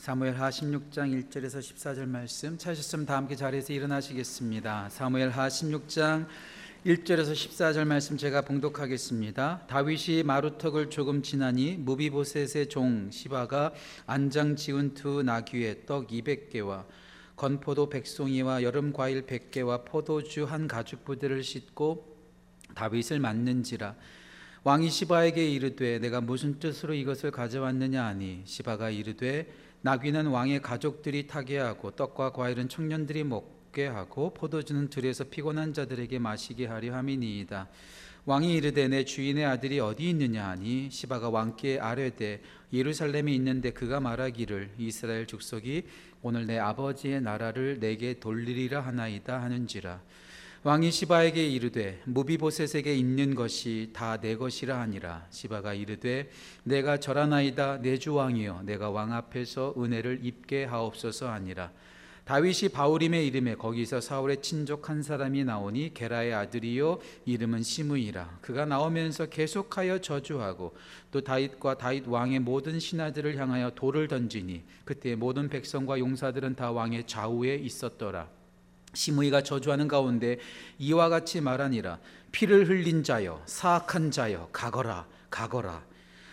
사무엘 하 16장 1절에서 14절 말씀 찾으셨으면 다 함께 자리에서 일어나시겠습니다. 사무엘 하 16장 1절에서 14절 말씀 제가 봉독하겠습니다. 다윗이 마루턱을 조금 지나니 무비보셋의 종 시바가 안장 지은 두 나귀에 떡 200개와 건포도 백송이와 여름 과일 100개와 포도주 한 가죽 부대를 싣고 다윗을 맞는지라 왕이 시바에게 이르되 내가 무슨 뜻으로 이것을 가져왔느냐 하니 시바가 이르되 나귀는 왕의 가족들이 타게 하고 떡과 과일은 청년들이 먹게 하고 포도주는 들에서 피곤한 자들에게 마시게 하려 함이니이다. 왕이 이르되 내 주인의 아들이 어디 있느냐 하니 시바가 왕께 아뢰되 예루살렘에 있는데 그가 말하기를 이스라엘 족속이 오늘 내 아버지의 나라를 내게 돌리리라 하나이다 하는지라 왕이 시바에게 이르되 무비보셋에게 있는 것이 다 내 것이라 하니라. 시바가 이르되 내가 절하나이다. 내 주 왕이여 내가 왕 앞에서 은혜를 입게 하옵소서 하니라. 다윗이 바울임의 이름에 거기서 사울의 친족 한 사람이 나오니 게라의 아들이요 이름은 시므이라. 그가 나오면서 계속하여 저주하고 또 다윗과 다윗 왕의 모든 신하들을 향하여 돌을 던지니 그때 모든 백성과 용사들은 다 왕의 좌우에 있었더라 시므이가 저주하는 가운데 이와 같이 말하니라. 피를 흘린 자여 사악한 자여 가거라 가거라.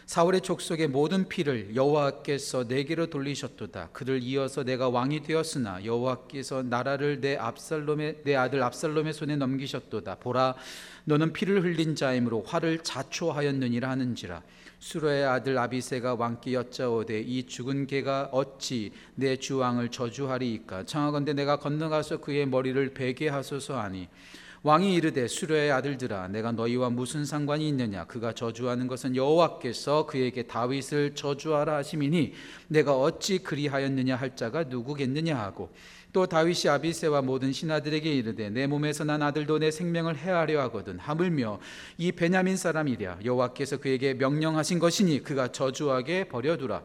사울의 족속의 모든 피를 여호와께서 내게로 돌리셨도다. 그들 이어서 내가 왕이 되었으나 여호와께서 나라를 내 압살롬의 내 아들 압살롬의 손에 넘기셨도다. 보라 너는 피를 흘린 자이므로 화를 자초하였느니라 하는지라 수로의 아들 아비세가 왕께 여짜오되 이 죽은 개가 어찌 내 주왕을 저주하리이까? 청하건대 내가 건너가서 그의 머리를 베게 하소서 하니 왕이 이르되 수료의 아들들아 내가 너희와 무슨 상관이 있느냐? 그가 저주하는 것은 여호와께서 그에게 다윗을 저주하라 하심이니 내가 어찌 그리하였느냐 할 자가 누구겠느냐 하고 또 다윗이 아비세와 모든 신하들에게 이르되 내 몸에서 난 아들도 내 생명을 해하려 하거든. 하물며 이 베냐민 사람이랴. 여호와께서 그에게 명령하신 것이니 그가 저주하게 버려두라.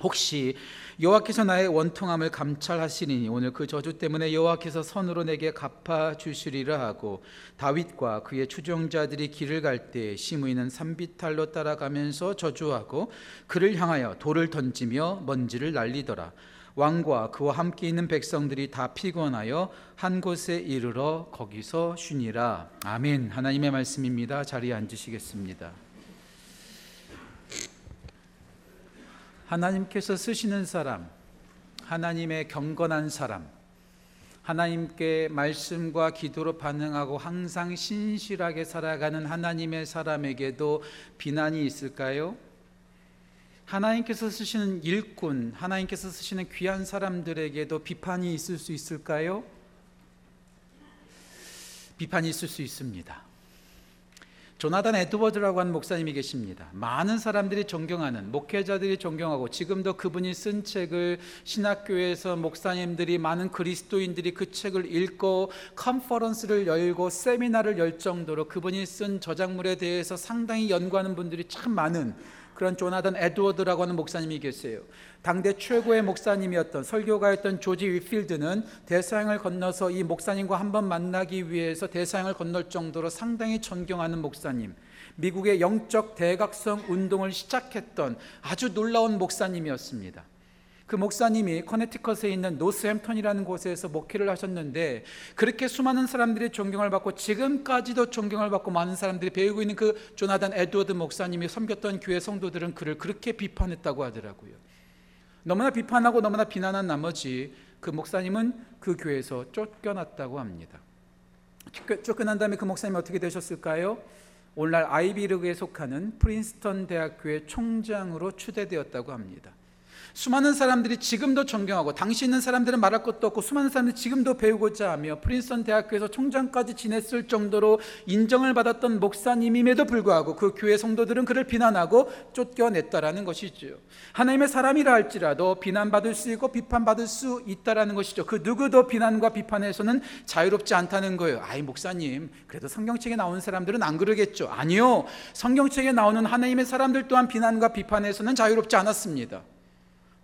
혹시 여호와께서 나의 원통함을 감찰하시리니 오늘 그 저주 때문에 여호와께서 선으로 내게 갚아 주시리라 하고 다윗과 그의 추종자들이 길을 갈 때 시므이는 산비탈로 따라가면서 저주하고 그를 향하여 돌을 던지며 먼지를 날리더라 왕과 그와 함께 있는 백성들이 다 피곤하여 한 곳에 이르러 거기서 쉬니라. 아멘. 하나님의 말씀입니다. 자리에 앉으시겠습니다. 하나님께서 쓰시는 사람, 하나님의 경건한 사람, 하나님께 말씀과 기도로 반응하고 항상 신실하게 살아가는 하나님의 사람에게도 비난이 있을까요? 하나님께서 쓰시는 일꾼, 하나님께서 쓰시는 귀한 사람들에게도 비판이 있을 수 있을까요? 비판이 있을 수 있습니다. 조나단 에드워드라고 하는 목사님이 계십니다. 많은 사람들이 존경하는 목회자들이 존경하고 지금도 그분이 쓴 책을 신학교에서 목사님들이 많은 그리스도인들이 그 책을 읽고 컨퍼런스를 열고 세미나를 열 정도로 그분이 쓴 저작물에 대해서 상당히 연구하는 분들이 참 많은 그런 조나단 에드워드라고 하는 목사님이 계세요. 당대 최고의 목사님이었던 설교가였던 조지 위필드는 대서양을 건너서 이 목사님과 한번 만나기 위해서 대서양을 건널 정도로 상당히 존경하는 목사님. 미국의 영적 대각성 운동을 시작했던 아주 놀라운 목사님이었습니다. 그 목사님이 커네티컷에 있는 노스햄턴이라는 곳에서 목회를 하셨는데 그렇게 수많은 사람들이 존경을 받고 지금까지도 존경을 받고 많은 사람들이 배우고 있는 그 조나단 에드워드 목사님이 섬겼던 교회 성도들은 그를 그렇게 비판했다고 하더라고요. 너무나 비판하고 너무나 비난한 나머지 그 목사님은 그 교회에서 쫓겨났다고 합니다. 쫓겨난 다음에 그 목사님이 어떻게 되셨을까요? 오늘날 아이비르그에 속하는 프린스턴 대학교의 총장으로 추대되었다고 합니다. 수많은 사람들이 지금도 존경하고 당시 있는 사람들은 말할 것도 없고 수많은 사람들이 지금도 배우고자 하며 프린스턴 대학교에서 총장까지 지냈을 정도로 인정을 받았던 목사님임에도 불구하고 그 교회 성도들은 그를 비난하고 쫓겨냈다라는 것이죠. 하나님의 사람이라 할지라도 비난받을 수 있고 비판받을 수 있다라는 것이죠. 그 누구도 비난과 비판에서는 자유롭지 않다는 거예요. 아이 목사님, 그래도 성경책에 나오는 사람들은 안 그러겠죠. 아니요. 성경책에 나오는 하나님의 사람들 또한 비난과 비판에서는 자유롭지 않았습니다.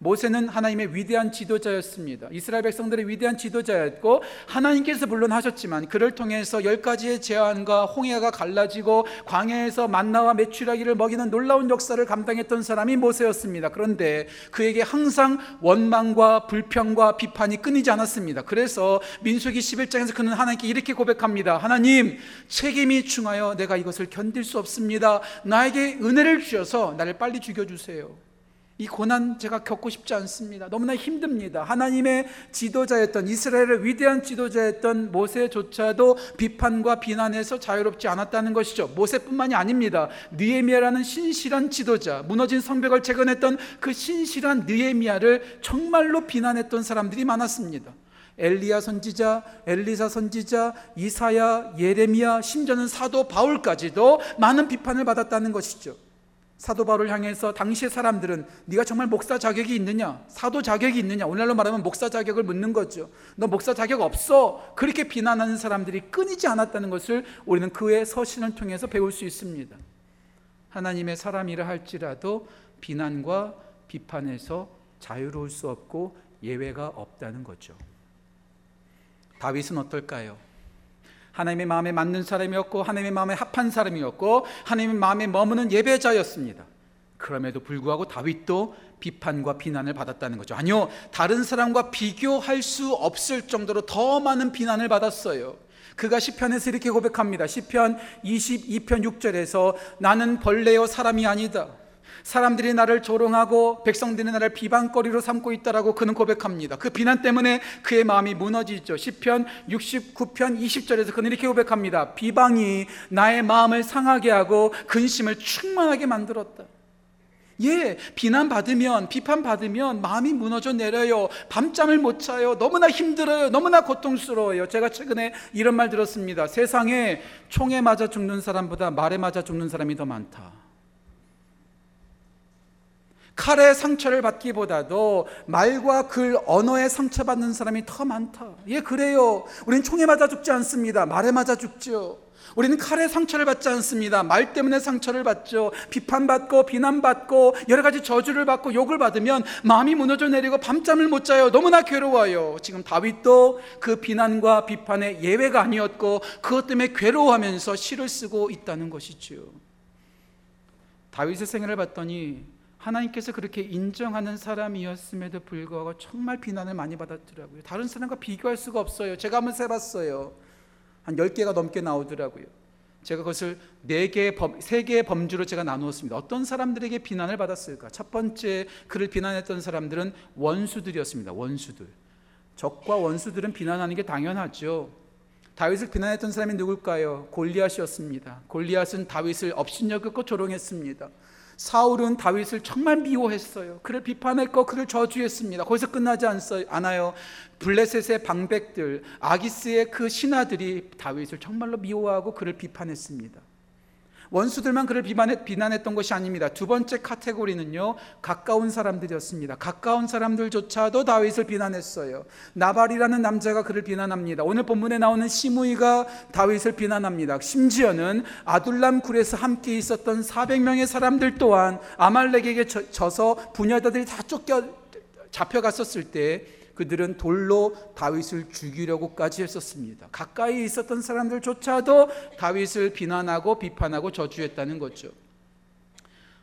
모세는 하나님의 위대한 지도자였습니다. 이스라엘 백성들의 위대한 지도자였고 하나님께서 물론 하셨지만 그를 통해서 열 가지의 재앙과 홍해가 갈라지고 광야에서 만나와 메추라기를 먹이는 놀라운 역사를 감당했던 사람이 모세였습니다. 그런데 그에게 항상 원망과 불평과 비판이 끊이지 않았습니다. 그래서 민수기 11장에서 그는 하나님께 이렇게 고백합니다. 하나님, 책임이 중하여 내가 이것을 견딜 수 없습니다. 나에게 은혜를 주셔서 나를 빨리 죽여 주세요. 이 고난 제가 겪고 싶지 않습니다. 너무나 힘듭니다. 하나님의 지도자였던 이스라엘의 위대한 지도자였던 모세조차도 비판과 비난에서 자유롭지 않았다는 것이죠. 모세뿐만이 아닙니다. 느헤미야라는 신실한 지도자, 무너진 성벽을 재건했던 그 신실한 느헤미야를 정말로 비난했던 사람들이 많았습니다. 엘리야 선지자, 엘리사 선지자, 이사야, 예레미야, 심지어는 사도 바울까지도 많은 비판을 받았다는 것이죠. 사도 바울을 향해서 당시의 사람들은 네가 정말 목사 자격이 있느냐? 사도 자격이 있느냐? 오늘날로 말하면 목사 자격을 묻는 거죠. 너 목사 자격 없어. 그렇게 비난하는 사람들이 끊이지 않았다는 것을 우리는 그의 서신을 통해서 배울 수 있습니다. 하나님의 사람이라 할지라도 비난과 비판에서 자유로울 수 없고 예외가 없다는 거죠. 다윗은 어떨까요? 하나님의 마음에 맞는 사람이었고 하나님의 마음에 합한 사람이었고 하나님의 마음에 머무는 예배자였습니다. 그럼에도 불구하고 다윗도 비판과 비난을 받았다는 거죠. 아니요, 다른 사람과 비교할 수 없을 정도로 더 많은 비난을 받았어요. 그가 시편에서 이렇게 고백합니다. 시편 22편 6절에서 나는 벌레요 사람이 아니다. 사람들이 나를 조롱하고 백성들이 나를 비방거리로 삼고 있다라고 그는 고백합니다. 그 비난 때문에 그의 마음이 무너지죠. 시편 69편 20절에서 그는 이렇게 고백합니다. 비방이 나의 마음을 상하게 하고 근심을 충만하게 만들었다. 예, 비난받으면, 비판받으면 마음이 무너져 내려요. 밤잠을 못 자요. 너무나 힘들어요. 너무나 고통스러워요. 제가 최근에 이런 말 들었습니다. 세상에 총에 맞아 죽는 사람보다 말에 맞아 죽는 사람이 더 많다. 칼의 상처를 받기보다도 말과 글, 언어에 상처받는 사람이 더 많다. 예, 그래요. 우리는 총에 맞아 죽지 않습니다. 말에 맞아 죽죠. 우리는 칼에 상처를 받지 않습니다. 말 때문에 상처를 받죠. 비판받고 비난받고 여러 가지 저주를 받고 욕을 받으면 마음이 무너져 내리고 밤잠을 못 자요. 너무나 괴로워요. 지금 다윗도 그 비난과 비판의 예외가 아니었고 그것 때문에 괴로워하면서 시를 쓰고 있다는 것이죠. 다윗의 생애를 봤더니 하나님께서 그렇게 인정하는 사람이었음에도 불구하고 정말 비난을 많이 받았더라고요. 다른 사람과 비교할 수가 없어요. 제가 한번 세봤어요. 한 10개가 넘게 나오더라고요. 제가 그것을 네 개의 범, 세 개의 범주로 제가 나누었습니다. 어떤 사람들에게 비난을 받았을까? 첫 번째 그를 비난했던 사람들은 원수들이었습니다. 원수들. 적과 원수들은 비난하는 게 당연하죠. 다윗을 비난했던 사람이 누굴까요? 골리앗이었습니다. 골리앗은 다윗을 업신여겼고 조롱했습니다. 사울은 다윗을 정말 미워했어요. 그를 비판했고 그를 저주했습니다. 거기서 끝나지 않아요. 블레셋의 방백들, 아기스의 그 신하들이 다윗을 정말로 미워하고 그를 비판했습니다. 원수들만 그를 비난했, 던 것이 아닙니다. 두 번째 카테고리는요, 가까운 사람들이었습니다. 가까운 사람들조차도 다윗을 비난했어요. 나발이라는 남자가 그를 비난합니다. 오늘 본문에 나오는 시므이가 다윗을 비난합니다. 심지어는 아둘람 굴에서 함께 있었던 400명의 사람들 또한 아말렉에게 져서 부녀자들이 다 쫓겨 잡혀갔었을 때 그들은 돌로 다윗을 죽이려고까지 했었습니다. 가까이 있었던 사람들조차도 다윗을 비난하고 비판하고 저주했다는 거죠.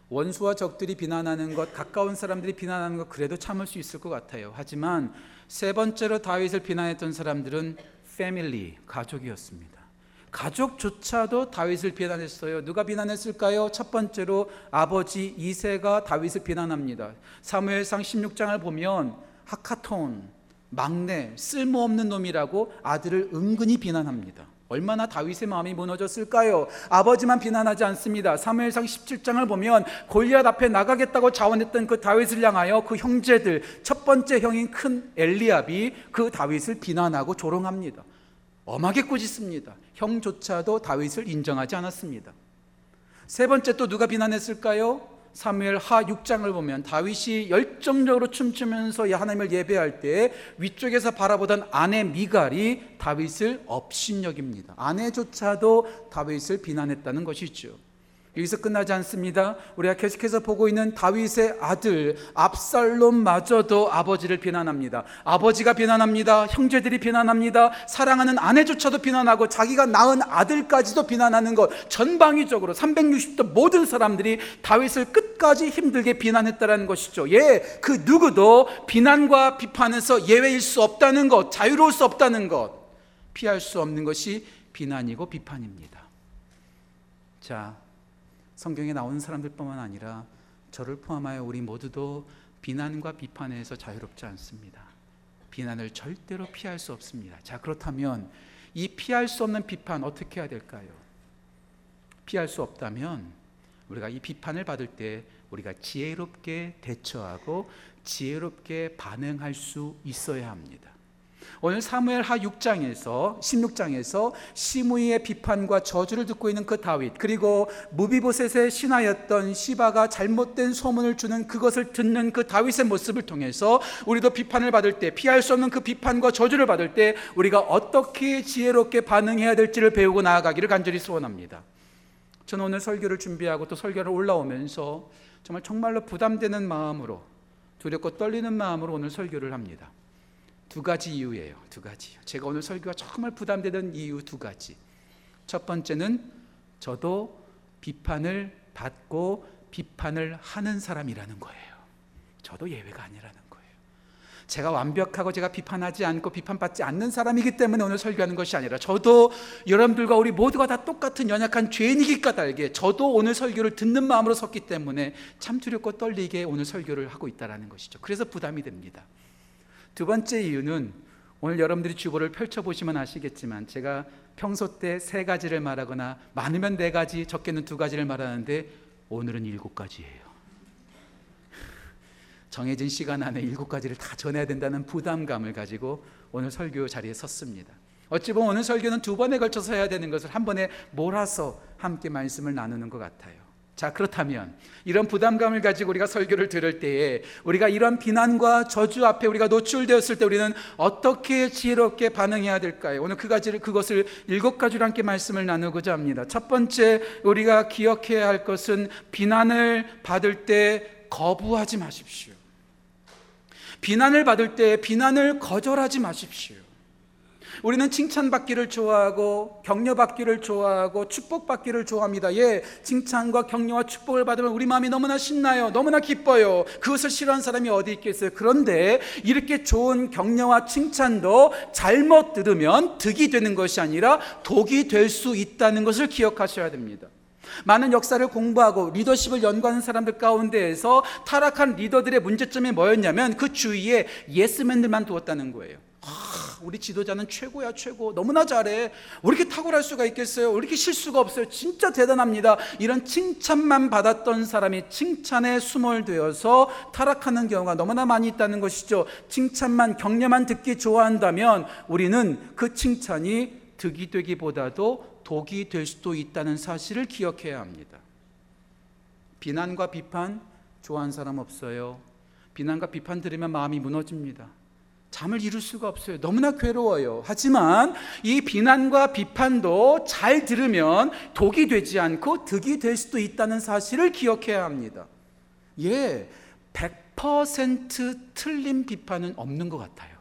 원수와 적들이 비난하는 것, 가까운 사람들이 비난하는 것 그래도 참을 수 있을 것 같아요. 하지만 세 번째로 다윗을 비난했던 사람들은 패밀리, 가족이었습니다. 가족조차도 다윗을 비난했어요. 누가 비난했을까요? 첫 번째로 아버지 이세가 다윗을 비난합니다. 사무엘상 16장을 보면 하카톤, 막내, 쓸모없는 놈이라고 아들을 은근히 비난합니다. 얼마나 다윗의 마음이 무너졌을까요? 아버지만 비난하지 않습니다. 사무엘상 17장을 보면 골리앗 앞에 나가겠다고 자원했던 그 다윗을 향하여 그 형제들 첫 번째 형인 큰 엘리압이 그 다윗을 비난하고 조롱합니다. 엄하게 꾸짖습니다. 형조차도 다윗을 인정하지 않았습니다. 세 번째 또 누가 비난했을까요? 사무엘 하 6장을 보면 다윗이 열정적으로 춤추면서 하나님을 예배할 때 위쪽에서 바라보던 아내 미갈이 다윗을 업신여깁니다. 아내조차도 다윗을 비난했다는 것이죠. 여기서 끝나지 않습니다. 우리가 계속해서 보고 있는 다윗의 아들 압살롬마저도 아버지를 비난합니다. 아버지가 비난합니다. 형제들이 비난합니다. 사랑하는 아내조차도 비난하고 자기가 낳은 아들까지도 비난하는 것 전방위적으로 360도 모든 사람들이 다윗을 끝까지 힘들게 비난했다라는 것이죠. 예, 그 누구도 비난과 비판에서 예외일 수 없다는 것, 자유로울 수 없다는 것, 피할 수 없는 것이 비난이고 비판입니다. 자, 성경에 나오는 사람들뿐만 아니라 저를 포함하여 우리 모두도 비난과 비판에서 자유롭지 않습니다. 비난을 절대로 피할 수 없습니다. 자, 그렇다면 이 피할 수 없는 비판 어떻게 해야 될까요? 피할 수 없다면 우리가 이 비판을 받을 때 우리가 지혜롭게 대처하고 지혜롭게 반응할 수 있어야 합니다. 오늘 사무엘 하 6장에서 16장에서 시므이의 비판과 저주를 듣고 있는 그 다윗 그리고 무비보셋의 신하였던 시바가 잘못된 소문을 주는 그것을 듣는 그 다윗의 모습을 통해서 우리도 비판을 받을 때 피할 수 없는 그 비판과 저주를 받을 때 우리가 어떻게 지혜롭게 반응해야 될지를 배우고 나아가기를 간절히 소원합니다. 저는 오늘 설교를 준비하고 또 설교를 올라오면서 정말 정말로 부담되는 마음으로 두렵고 떨리는 마음으로 오늘 설교를 합니다. 두 가지 이유예요. 두 가지. 제가 오늘 설교가 정말 부담되는 이유 두 가지. 첫 번째는 저도 비판을 받고 비판을 하는 사람이라는 거예요. 저도 예외가 아니라는 거예요. 제가 완벽하고 제가 비판하지 않고 비판받지 않는 사람이기 때문에 오늘 설교하는 것이 아니라 저도 여러분들과 우리 모두가 다 똑같은 연약한 죄인이기 까닭에 저도 오늘 설교를 듣는 마음으로 섰기 때문에 참 두렵고 떨리게 오늘 설교를 하고 있다는 것이죠. 그래서 부담이 됩니다. 두 번째 이유는 오늘 여러분들이 주보를 펼쳐보시면 아시겠지만 제가 평소 때 세 가지를 말하거나 많으면 네 가지, 적게는 두 가지를 말하는데 오늘은 일곱 가지예요. 정해진 시간 안에 일곱 가지를 다 전해야 된다는 부담감을 가지고 오늘 설교 자리에 섰습니다. 어찌 보면 오늘 설교는 두 번에 걸쳐서 해야 되는 것을 한 번에 몰아서 함께 말씀을 나누는 것 같아요. 자, 그렇다면 이런 부담감을 가지고 우리가 설교를 들을 때에 우리가 이런 비난과 저주 앞에 우리가 노출되었을 때 우리는 어떻게 지혜롭게 반응해야 될까요? 오늘 그 가지를 그것을 일곱 가지로 함께 말씀을 나누고자 합니다. 첫 번째 우리가 기억해야 할 것은 비난을 받을 때 거부하지 마십시오. 비난을 받을 때 비난을 거절하지 마십시오. 우리는 칭찬받기를 좋아하고 격려받기를 좋아하고 축복받기를 좋아합니다. 예, 칭찬과 격려와 축복을 받으면 우리 마음이 너무나 신나요. 너무나 기뻐요. 그것을 싫어하는 사람이 어디 있겠어요? 그런데 이렇게 좋은 격려와 칭찬도 잘못 들으면 득이 되는 것이 아니라 독이 될 수 있다는 것을 기억하셔야 됩니다. 많은 역사를 공부하고 리더십을 연구하는 사람들 가운데에서 타락한 리더들의 문제점이 뭐였냐면 그 주위에 예스맨들만 두었다는 거예요. 아, 우리 지도자는 최고야 최고. 너무나 잘해. 왜 이렇게 탁월할 수가 있겠어요? 왜 이렇게 실수가 없어요? 진짜 대단합니다. 이런 칭찬만 받았던 사람이 칭찬에 수몰되어서 타락하는 경우가 너무나 많이 있다는 것이죠. 칭찬만 격려만 듣기 좋아한다면 우리는 그 칭찬이 득이 되기보다도 독이 될 수도 있다는 사실을 기억해야 합니다. 비난과 비판 좋아하는 사람 없어요. 비난과 비판 들으면 마음이 무너집니다 잠을 이룰 수가 없어요. 너무나 괴로워요. 하지만 이 비난과 비판도 잘 들으면 독이 되지 않고 득이 될 수도 있다는 사실을 기억해야 합니다. 예, 100% 틀린 비판은 없는 것 같아요.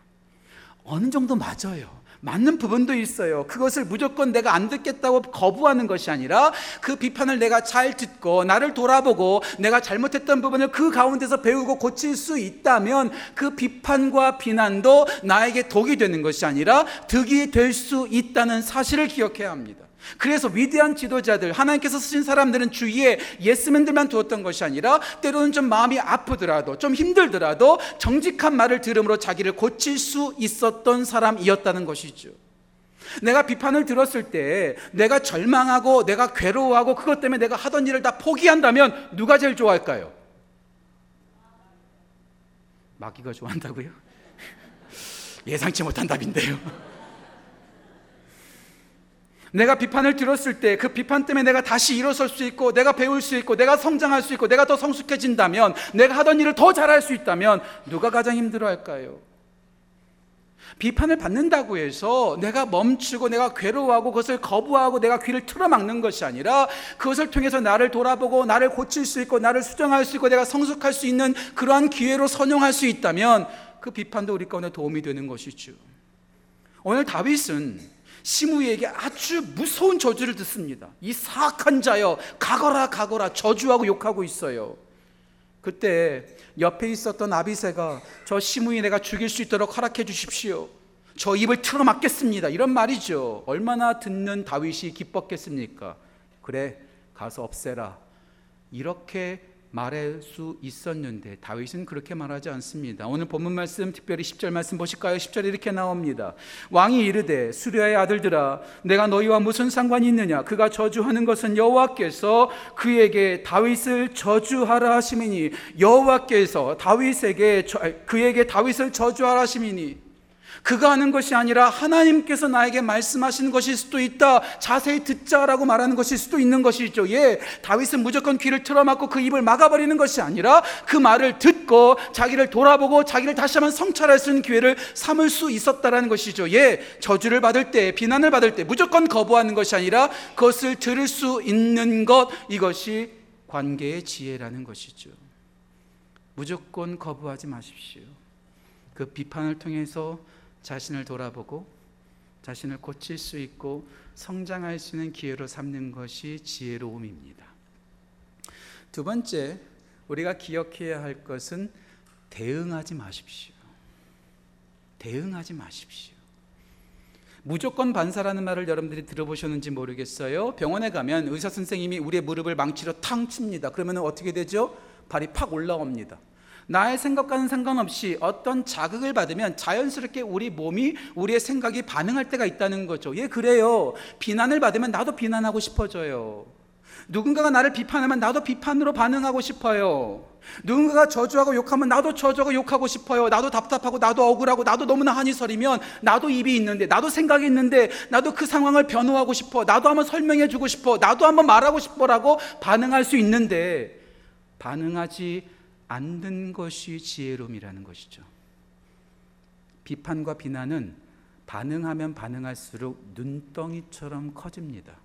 어느 정도 맞아요. 맞는 부분도 있어요. 그것을 무조건 내가 안 듣겠다고 거부하는 것이 아니라 그 비판을 내가 잘 듣고 나를 돌아보고 내가 잘못했던 부분을 그 가운데서 배우고 고칠 수 있다면 그 비판과 비난도 나에게 독이 되는 것이 아니라 득이 될 수 있다는 사실을 기억해야 합니다. 그래서 위대한 지도자들, 하나님께서 쓰신 사람들은 주위에 예스맨들만 두었던 것이 아니라 때로는 좀 마음이 아프더라도 좀 힘들더라도 정직한 말을 들음으로 자기를 고칠 수 있었던 사람이었다는 것이죠. 내가 비판을 들었을 때 내가 절망하고 내가 괴로워하고 그것 때문에 내가 하던 일을 다 포기한다면 누가 제일 좋아할까요? 마귀가 좋아한다고요? 예상치 못한 답인데요. 내가 비판을 들었을 때 그 비판 때문에 내가 다시 일어설 수 있고 내가 배울 수 있고 내가 성장할 수 있고 내가 더 성숙해진다면 내가 하던 일을 더 잘할 수 있다면 누가 가장 힘들어 할까요? 비판을 받는다고 해서 내가 멈추고 내가 괴로워하고 그것을 거부하고 내가 귀를 틀어막는 것이 아니라 그것을 통해서 나를 돌아보고 나를 고칠 수 있고 나를 수정할 수 있고 내가 성숙할 수 있는 그러한 기회로 선용할 수 있다면 그 비판도 우리 가운데 도움이 되는 것이죠. 오늘 다윗은 시므이에게 아주 무서운 저주를 듣습니다. 이 사악한 자여 가거라 가거라 저주하고 욕하고 있어요. 그때 옆에 있었던 아비세가 저 시므이 내가 죽일 수 있도록 허락해 주십시오. 저 입을 틀어 막겠습니다. 이런 말이죠. 얼마나 듣는 다윗이 기뻤겠습니까? 그래 가서 없애라. 이렇게 말할 수 있었는데 다윗은 그렇게 말하지 않습니다. 오늘 본문 말씀 특별히 10절 말씀 보실까요? 10절에 이렇게 나옵니다. 왕이 이르되 수리아의 아들들아 내가 너희와 무슨 상관이 있느냐 그가 저주하는 것은 여호와께서 그에게 다윗을 저주하라 하심이니 여호와께서 다윗에게 그에게 다윗을 저주하라 하심이니 그가 하는 것이 아니라 하나님께서 나에게 말씀하시는 것일 수도 있다. 자세히 듣자라고 말하는 것일 수도 있는 것이죠. 예, 다윗은 무조건 귀를 틀어막고 그 입을 막아버리는 것이 아니라 그 말을 듣고 자기를 돌아보고 자기를 다시 한번 성찰할 수 있는 기회를 삼을 수 있었다라는 것이죠. 예, 저주를 받을 때, 비난을 받을 때 무조건 거부하는 것이 아니라 그것을 들을 수 있는 것 이것이 관계의 지혜라는 것이죠. 무조건 거부하지 마십시오. 그 비판을 통해서 자신을 돌아보고 자신을 고칠 수 있고 성장할 수 있는 기회로 삼는 것이 지혜로움입니다. 두 번째, 우리가 기억해야 할 것은 대응하지 마십시오. 대응하지 마십시오. 무조건 반사라는 말을 여러분들이 들어보셨는지 모르겠어요. 병원에 가면 의사 선생님이 우리의 무릎을 망치로 탕 칩니다. 그러면 어떻게 되죠? 발이 팍 올라옵니다. 나의 생각과는 상관없이 어떤 자극을 받으면 자연스럽게 우리 몸이 우리의 생각이 반응할 때가 있다는 거죠. 예, 그래요. 비난을 받으면 나도 비난하고 싶어져요. 누군가가 나를 비판하면 나도 비판으로 반응하고 싶어요. 누군가가 저주하고 욕하면 나도 저주하고 욕하고 싶어요. 나도 답답하고 나도 억울하고 나도 너무나 한이 서리면 나도 입이 있는데 나도 생각이 있는데 나도 그 상황을 변호하고 싶어. 나도 한번 설명해 주고 싶어. 나도 한번 말하고 싶어라고 반응할 수 있는데 반응하지 않는 것이 지혜로움이라는 것이죠. 비판과 비난은 반응하면 반응할수록 눈덩이처럼 커집니다.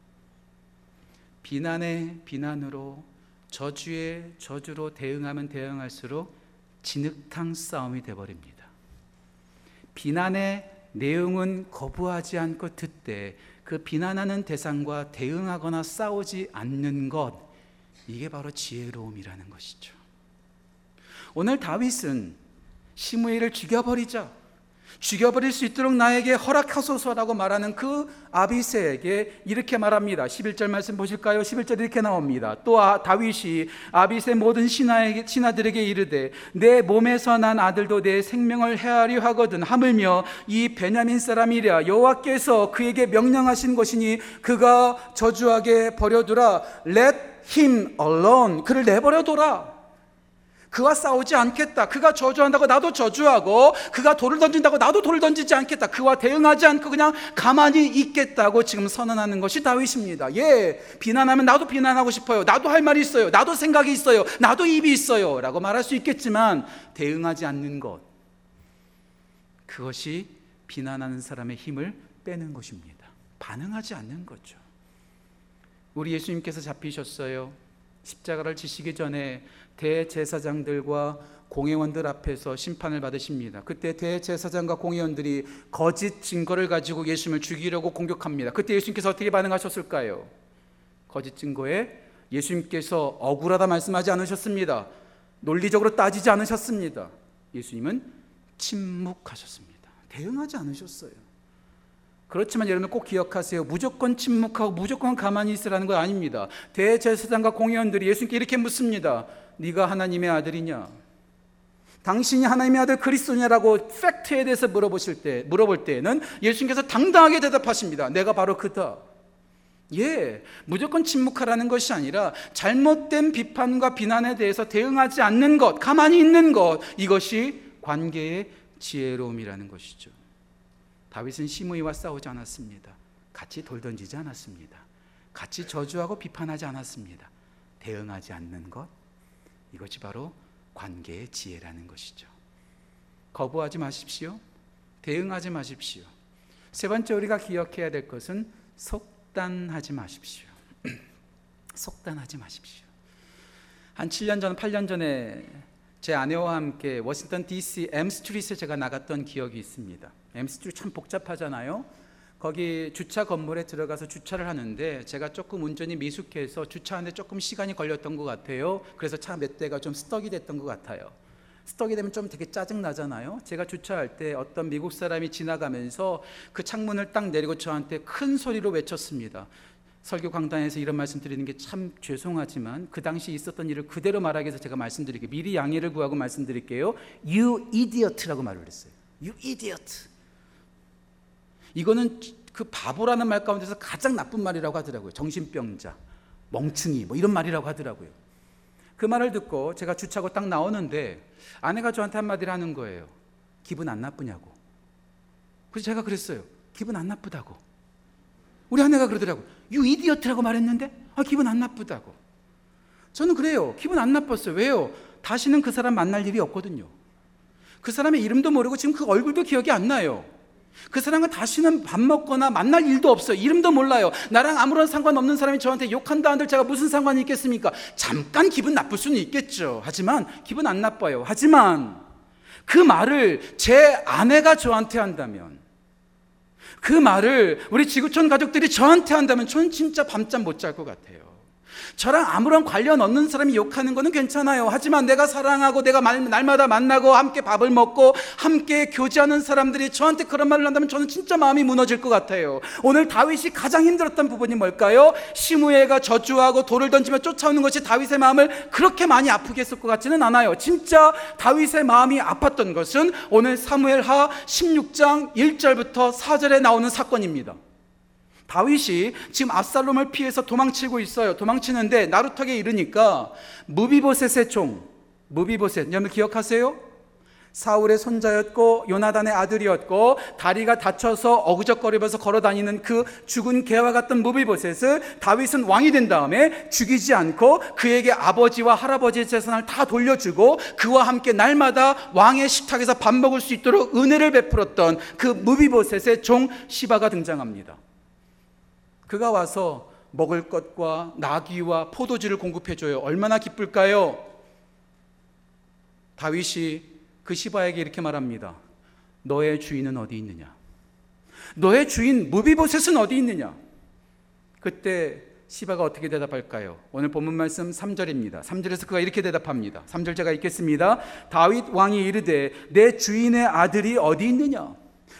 비난에 비난으로 저주에 저주로 대응하면 대응할수록 진흙탕 싸움이 되버립니다. 비난의 내용은 거부하지 않고 듣되 그 비난하는 대상과 대응하거나 싸우지 않는 것 이게 바로 지혜로움이라는 것이죠. 오늘 다윗은 시므이를 죽여버리자. 죽여버릴 수 있도록 나에게 허락하소서라고 말하는 그 아비세에게 이렇게 말합니다. 11절 말씀 보실까요? 11절 이렇게 나옵니다. 또 아, 다윗이 아비세 모든 신하에게, 신하들에게 이르되 내 몸에서 난 아들도 내 생명을 해하려 하거든 하물며 이 베냐민 사람이랴 여호와께서 그에게 명령하신 것이니 그가 저주하게 버려두라 let him alone 그를 내버려둬라 그와 싸우지 않겠다. 그가 저주한다고 나도 저주하고 그가 돌을 던진다고 나도 돌을 던지지 않겠다. 그와 대응하지 않고 그냥 가만히 있겠다고 지금 선언하는 것이 다윗입니다. 예, 비난하면 나도 비난하고 싶어요. 나도 할 말이 있어요. 나도 생각이 있어요. 나도 입이 있어요. 라고 말할 수 있겠지만 대응하지 않는 것. 그것이 비난하는 사람의 힘을 빼는 것입니다. 반응하지 않는 거죠. 우리 예수님께서 잡히셨어요. 십자가를 지시기 전에 대제사장들과 공회원들 앞에서 심판을 받으십니다. 그때 대제사장과 공회원들이 거짓 증거를 가지고 예수님을 죽이려고 공격합니다. 그때 예수님께서 어떻게 반응하셨을까요? 거짓 증거에 예수님께서 억울하다 말씀하지 않으셨습니다. 논리적으로 따지지 않으셨습니다. 예수님은 침묵하셨습니다. 대응하지 않으셨어요. 그렇지만 여러분 꼭 기억하세요. 무조건 침묵하고 무조건 가만히 있으라는 건 아닙니다. 대제사장과 공회원들이 예수님께 이렇게 묻습니다. 네가 하나님의 아들이냐? 당신이 하나님의 아들 그리스도냐라고 팩트에 대해서 물어보실 때 물어볼 때에는 예수님께서 당당하게 대답하십니다. 내가 바로 그다. 예, 무조건 침묵하라는 것이 아니라 잘못된 비판과 비난에 대해서 대응하지 않는 것, 가만히 있는 것, 이것이 관계의 지혜로움이라는 것이죠. 다윗은 시므이와 싸우지 않았습니다. 같이 돌 던지지 않았습니다. 같이 저주하고 비판하지 않았습니다. 대응하지 않는 것, 이것이 바로 관계의 지혜라는 것이죠. 거부하지 마십시오. 대응하지 마십시오. 세 번째 우리가 기억해야 될 것은 속단하지 마십시오. 속단하지 마십시오. 한 7년 전, 8년 전에 제 아내와 함께 워싱턴 DC M 스트리트에 제가 나갔던 기억이 있습니다. M 스트리트 참 복잡하잖아요. 거기 주차 건물에 들어가서 주차를 하는데 제가 조금 운전이 미숙해서 주차하는데 조금 시간이 걸렸던 것 같아요. 그래서 차 몇 대가 좀 stuck이 됐던 것 같아요. stuck이 되면 좀 되게 짜증 나잖아요. 제가 주차할 때 어떤 미국 사람이 지나가면서 그 창문을 딱 내리고 저한테 큰 소리로 외쳤습니다. 설교 강단에서 이런 말씀 드리는 게 참 죄송하지만 그 당시 있었던 일을 그대로 말하기 위해서 제가 말씀드릴게요. 미리 양해를 구하고 말씀드릴게요. You idiot라고 말을 했어요. You idiot. 이거는 그 바보라는 말 가운데서 가장 나쁜 말이라고 하더라고요. 정신병자, 멍충이 뭐 이런 말이라고 하더라고요. 그 말을 듣고 제가 주차고 딱 나오는데 아내가 저한테 한마디를 하는 거예요. 기분 안 나쁘냐고. 그래서 제가 그랬어요. 기분 안 나쁘다고. 우리 아내가 그러더라고. 유 이디어트라고 말했는데 아 기분 안 나쁘다고. 저는 그래요. 기분 안 나빴어요. 왜요? 다시는 그 사람 만날 일이 없거든요. 그 사람의 이름도 모르고 지금 그 얼굴도 기억이 안 나요. 그 사람과 다시는 밥 먹거나 만날 일도 없어요. 이름도 몰라요. 나랑 아무런 상관없는 사람이 저한테 욕한다 한들 제가 무슨 상관이 있겠습니까? 잠깐 기분 나쁠 수는 있겠죠. 하지만 기분 안 나빠요. 하지만 그 말을 제 아내가 저한테 한다면 그 말을 우리 지구촌 가족들이 저한테 한다면 저는 진짜 밤잠 못 잘 것 같아요. 저랑 아무런 관련 없는 사람이 욕하는 거는 괜찮아요. 하지만 내가 사랑하고 내가 날마다 만나고 함께 밥을 먹고 함께 교제하는 사람들이 저한테 그런 말을 한다면 저는 진짜 마음이 무너질 것 같아요. 오늘 다윗이 가장 힘들었던 부분이 뭘까요? 시무엘가 저주하고 돌을 던지며 쫓아오는 것이 다윗의 마음을 그렇게 많이 아프게 했을 것 같지는 않아요. 진짜 다윗의 마음이 아팠던 것은 오늘 사무엘하 16장 1절부터 4절에 나오는 사건입니다. 다윗이 지금 압살롬을 피해서 도망치고 있어요. 도망치는데 나루턱에 이르니까 무비보셋의 종, 무비보셋, 여러분 기억하세요? 사울의 손자였고 요나단의 아들이었고 다리가 다쳐서 어그적거리면서 걸어다니는 그 죽은 개와 같던 무비보셋을 다윗은 왕이 된 다음에 죽이지 않고 그에게 아버지와 할아버지의 재산을 다 돌려주고 그와 함께 날마다 왕의 식탁에서 밥 먹을 수 있도록 은혜를 베풀었던 그 무비보셋의 종 시바가 등장합니다. 그가 와서 먹을 것과 나귀와 포도주를 공급해 줘요. 얼마나 기쁠까요? 다윗이 그 시바에게 이렇게 말합니다. 너의 주인은 어디 있느냐? 너의 주인 무비보셋은 어디 있느냐? 그때 시바가 어떻게 대답할까요? 오늘 본문 말씀 3절입니다. 3절에서 그가 이렇게 대답합니다. 3절 제가 읽겠습니다. 다윗 왕이 이르되 내 주인의 아들이 어디 있느냐?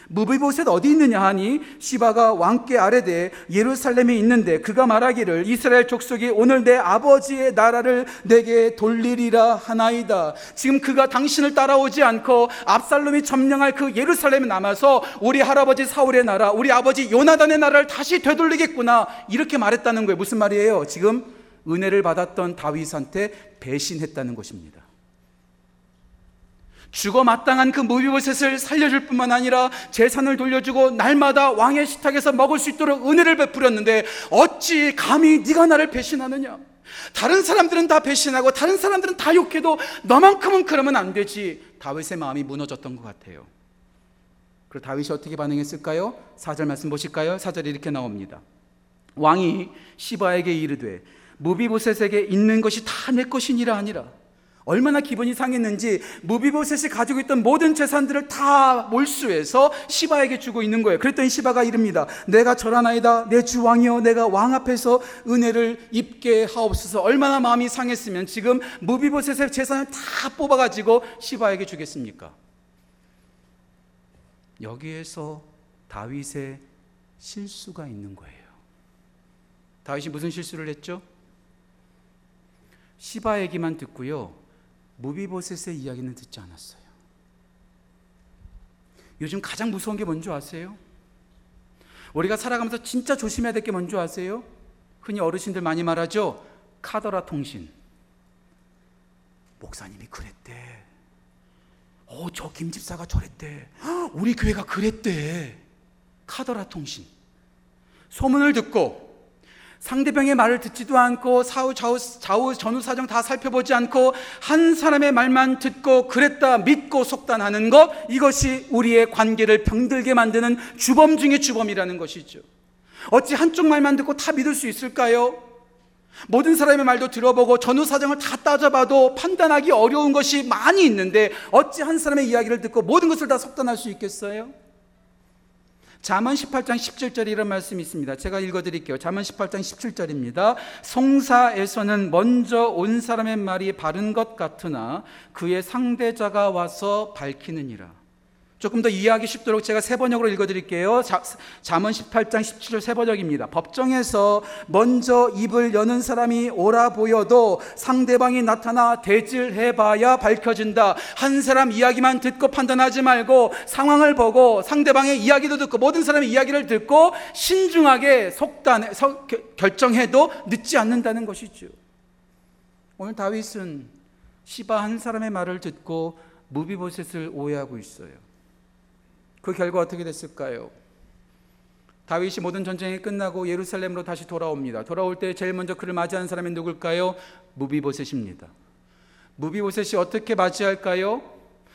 무비보셋 어디 있느냐 하니 시바가 왕께 아래되 예루살렘에 있는데 그가 말하기를 이스라엘 족속이 오늘 내 아버지의 나라를 내게 돌리리라 하나이다. 지금 그가 당신을 따라오지 않고 압살롬이 점령할 그 예루살렘에 남아서 우리 할아버지 사울의 나라, 우리 아버지 요나단의 나라를 다시 되돌리겠구나 이렇게 말했다는 거예요. 무슨 말이에요? 지금 은혜를 받았던 다윗한테 배신했다는 것입니다. 죽어 마땅한 그 무비보셋을 살려줄 뿐만 아니라 재산을 돌려주고 날마다 왕의 식탁에서 먹을 수 있도록 은혜를 베풀었는데 어찌 감히 네가 나를 배신하느냐? 다른 사람들은 다 배신하고 다른 사람들은 다 욕해도 너만큼은 그러면 안 되지. 다윗의 마음이 무너졌던 것 같아요. 그리고 다윗이 어떻게 반응했을까요? 4절 말씀 보실까요? 4절에 이렇게 나옵니다. 왕이 시바에게 이르되 무비보셋에게 있는 것이 다 내 것이니라 아니라 얼마나 기분이 상했는지 무비보셋이 가지고 있던 모든 재산들을 다 몰수해서 시바에게 주고 있는 거예요. 그랬더니 시바가 이릅니다. 내가 절하나이다. 내 주 왕이여 내가 왕 앞에서 은혜를 입게 하옵소서. 얼마나 마음이 상했으면 지금 무비보셋의 재산을 다 뽑아 가지고 시바에게 주겠습니까? 여기에서 다윗의 실수가 있는 거예요. 다윗이 무슨 실수를 했죠? 시바 얘기만 듣고요. 무비보셋의 이야기는 듣지 않았어요. 요즘 가장 무서운 게 뭔지 아세요? 우리가 살아가면서 진짜 조심해야 될 게 뭔지 아세요? 흔히 어르신들 많이 말하죠. 카더라 통신. 목사님이 그랬대. 어, 저 김집사가 저랬대. 우리 교회가 그랬대. 카더라 통신. 소문을 듣고 상대방의 말을 듣지도 않고 사후 좌우, 좌우 전후 사정 다 살펴보지 않고 한 사람의 말만 듣고 그랬다 믿고 속단하는 것 이것이 우리의 관계를 병들게 만드는 주범 중의 주범이라는 것이죠. 어찌 한쪽 말만 듣고 다 믿을 수 있을까요? 모든 사람의 말도 들어보고 전후 사정을 다 따져봐도 판단하기 어려운 것이 많이 있는데 어찌 한 사람의 이야기를 듣고 모든 것을 다 속단할 수 있겠어요? 잠언 18장 17절에 이런 말씀이 있습니다. 제가 읽어 드릴게요. 잠언 18장 17절입니다. 송사에서는 먼저 온 사람의 말이 바른 것 같으나 그의 상대자가 와서 밝히느니라. 조금 더 이해하기 쉽도록 제가 세 번역으로 읽어 드릴게요. 잠언 18장 17절 세 번역입니다. 법정에서 먼저 입을 여는 사람이 오라 보여도 상대방이 나타나 대질해 봐야 밝혀진다. 한 사람 이야기만 듣고 판단하지 말고 상황을 보고 상대방의 이야기도 듣고 모든 사람의 이야기를 듣고 신중하게 속단해 서, 결정해도 늦지 않는다는 것이죠. 오늘 다윗은 시바 한 사람의 말을 듣고 무비보셋을 오해하고 있어요. 그 결과 어떻게 됐을까요? 다윗이 모든 전쟁이 끝나고 예루살렘으로 다시 돌아옵니다. 돌아올 때 제일 먼저 그를 맞이하는 사람이 누굴까요? 무비보셋입니다. 무비보셋이 어떻게 맞이할까요?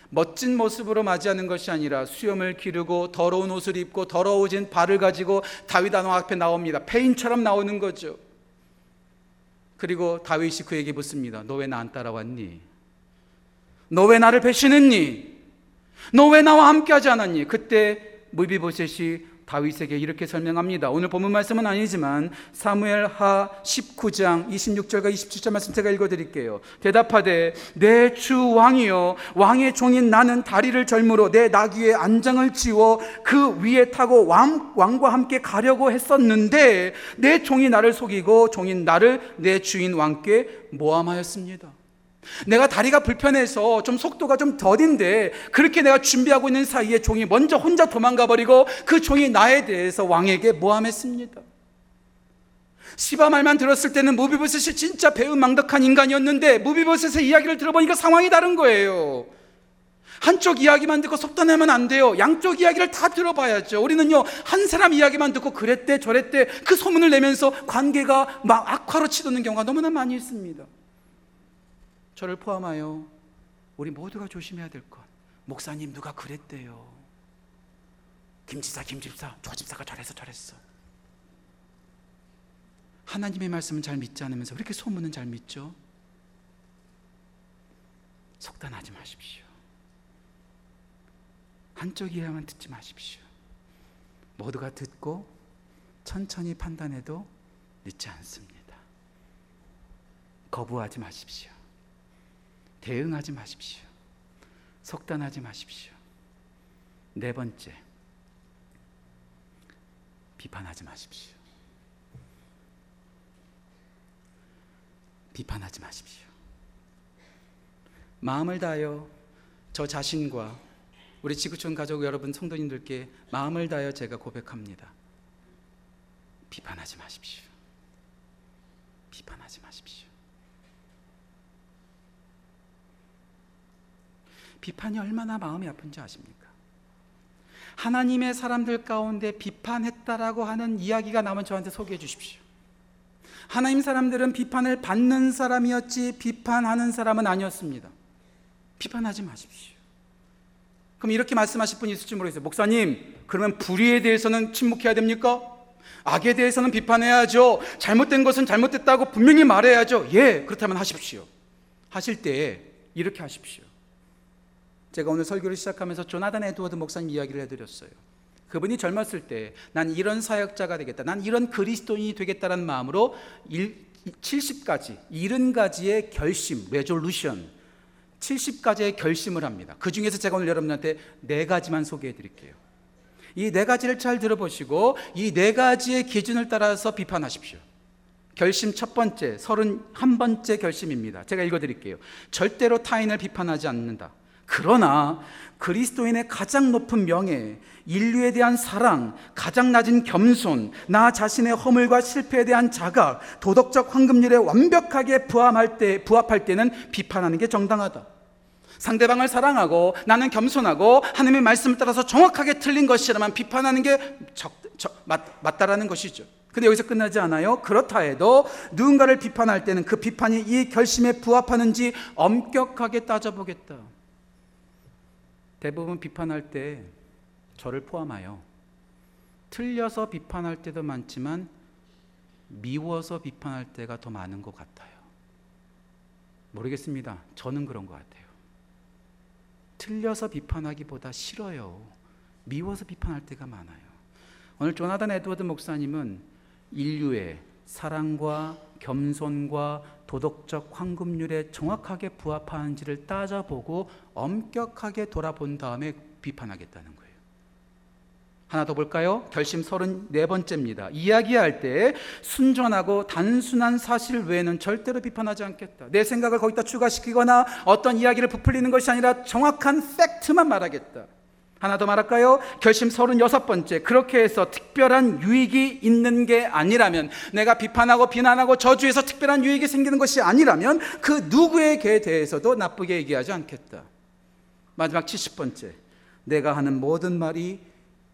멋진 모습으로 맞이하는 것이 아니라 수염을 기르고 더러운 옷을 입고 더러워진 발을 가지고 다윗 왕 앞에 나옵니다. 페인처럼 나오는 거죠. 그리고 다윗이 그에게 묻습니다. 너 왜 나 안 따라왔니? 너 왜 나를 배신했니? 너 왜 나와 함께하지 않았니? 그때 무비보셋이 다윗에게 이렇게 설명합니다. 오늘 본문 말씀은 아니지만 사무엘 하 19장 26절과 27절 말씀 제가 읽어 드릴게요. 대답하되 내 주 왕이여 왕의 종인 나는 다리를 절므로 내 나귀의 안장을 지워 그 위에 타고 왕, 왕과 함께 가려고 했었는데 내 종이 나를 속이고 종인 나를 내 주인 왕께 모함하였습니다. 내가 다리가 불편해서 좀 속도가 좀 더딘데 그렇게 내가 준비하고 있는 사이에 종이 먼저 혼자 도망가 버리고 그 종이 나에 대해서 왕에게 모함했습니다. 시바 말만 들었을 때는 무비보셋이 진짜 배은망덕한 인간이었는데 무비보셋의 이야기를 들어보니까 상황이 다른 거예요. 한쪽 이야기만 듣고 속단하면 안 돼요. 양쪽 이야기를 다 들어봐야죠. 우리는요, 한 사람 이야기만 듣고 그랬대, 저랬대, 그 소문을 내면서 관계가 막 악화로 치도는 경우가 너무나 많이 있습니다. 저를 포함하여 우리 모두가 조심해야 될 것. 목사님 누가 그랬대요. 김지사, 김집사, 조집사가 저래서 저랬어. 하나님의 말씀은 잘 믿지 않으면서 왜 이렇게 소문은 잘 믿죠? 속단하지 마십시오. 한쪽 이야기만 듣지 마십시오. 모두가 듣고 천천히 판단해도 늦지 않습니다. 거부하지 마십시오. 대응하지 마십시오. 속단하지 마십시오. 네 번째, 비판하지 마십시오. 비판하지 마십시오. 마음을 다하여 저 자신과 우리 지구촌 가족 여러분 성도님들께 마음을 다하여 제가 고백합니다. 비판하지 마십시오. 비판하지 마십시오. 비판이 얼마나 마음이 아픈지 아십니까? 하나님의 사람들 가운데 비판했다라고 하는 이야기가 나면 저한테 소개해 주십시오. 하나님 사람들은 비판을 받는 사람이었지 비판하는 사람은 아니었습니다. 비판하지 마십시오. 그럼 이렇게 말씀하실 분이 있을지 모르겠어요. 목사님, 그러면 불의에 대해서는 침묵해야 됩니까? 악에 대해서는 비판해야죠. 잘못된 것은 잘못됐다고 분명히 말해야죠. 예, 그렇다면 하십시오. 하실 때 이렇게 하십시오. 제가 오늘 설교를 시작하면서 조나단 에드워드 목사님 이야기를 해드렸어요. 그분이 젊었을 때 난 이런 사역자가 되겠다. 난 이런 그리스도인이 되겠다는 마음으로 70가지, 70가지의 결심, 레졸루션, 70가지의 결심을 합니다. 그 중에서 제가 오늘 여러분한테 네 가지만 소개해 드릴게요. 이 네 가지를 잘 들어보시고 이 네 가지의 기준을 따라서 비판하십시오. 결심 첫 번째, 31번째 결심입니다. 제가 읽어 드릴게요. 절대로 타인을 비판하지 않는다. 그러나 그리스도인의 가장 높은 명예, 인류에 대한 사랑, 가장 낮은 겸손, 나 자신의 허물과 실패에 대한 자각, 도덕적 황금률에 완벽하게 부합할 때, 부합할 때는 비판하는 게 정당하다. 상대방을 사랑하고 나는 겸손하고 하나님의 말씀을 따라서 정확하게 틀린 것이라면 비판하는 게 적, 적, 맞, 맞다라는 것이죠. 근데 여기서 끝나지 않아요. 그렇다 해도 누군가를 비판할 때는 그 비판이 이 결심에 부합하는지 엄격하게 따져보겠다. 대부분 비판할 때 저를 포함하여 틀려서 비판할 때도 많지만 미워서 비판할 때가 더 많은 것 같아요. 모르겠습니다. 저는 그런 것 같아요. 틀려서 비판하기보다 싫어요. 미워서 비판할 때가 많아요. 오늘 조나단 에드워드 목사님은 인류의 사랑과 겸손과 도덕적 황금률에 정확하게 부합하는지를 따져보고 엄격하게 돌아본 다음에 비판하겠다는 거예요. 하나 더 볼까요? 결심 34번째입니다. 이야기할 때 순전하고 단순한 사실 외에는 절대로 비판하지 않겠다. 내 생각을 거기다 추가시키거나 어떤 이야기를 부풀리는 것이 아니라 정확한 팩트만 말하겠다. 하나 더 말할까요? 결심 36번째. 그렇게 해서 특별한 유익이 있는 게 아니라면, 내가 비판하고 비난하고 저주해서 특별한 유익이 생기는 것이 아니라면, 그 누구에게 대해서도 나쁘게 얘기하지 않겠다. 마지막 70번째. 내가 하는 모든 말이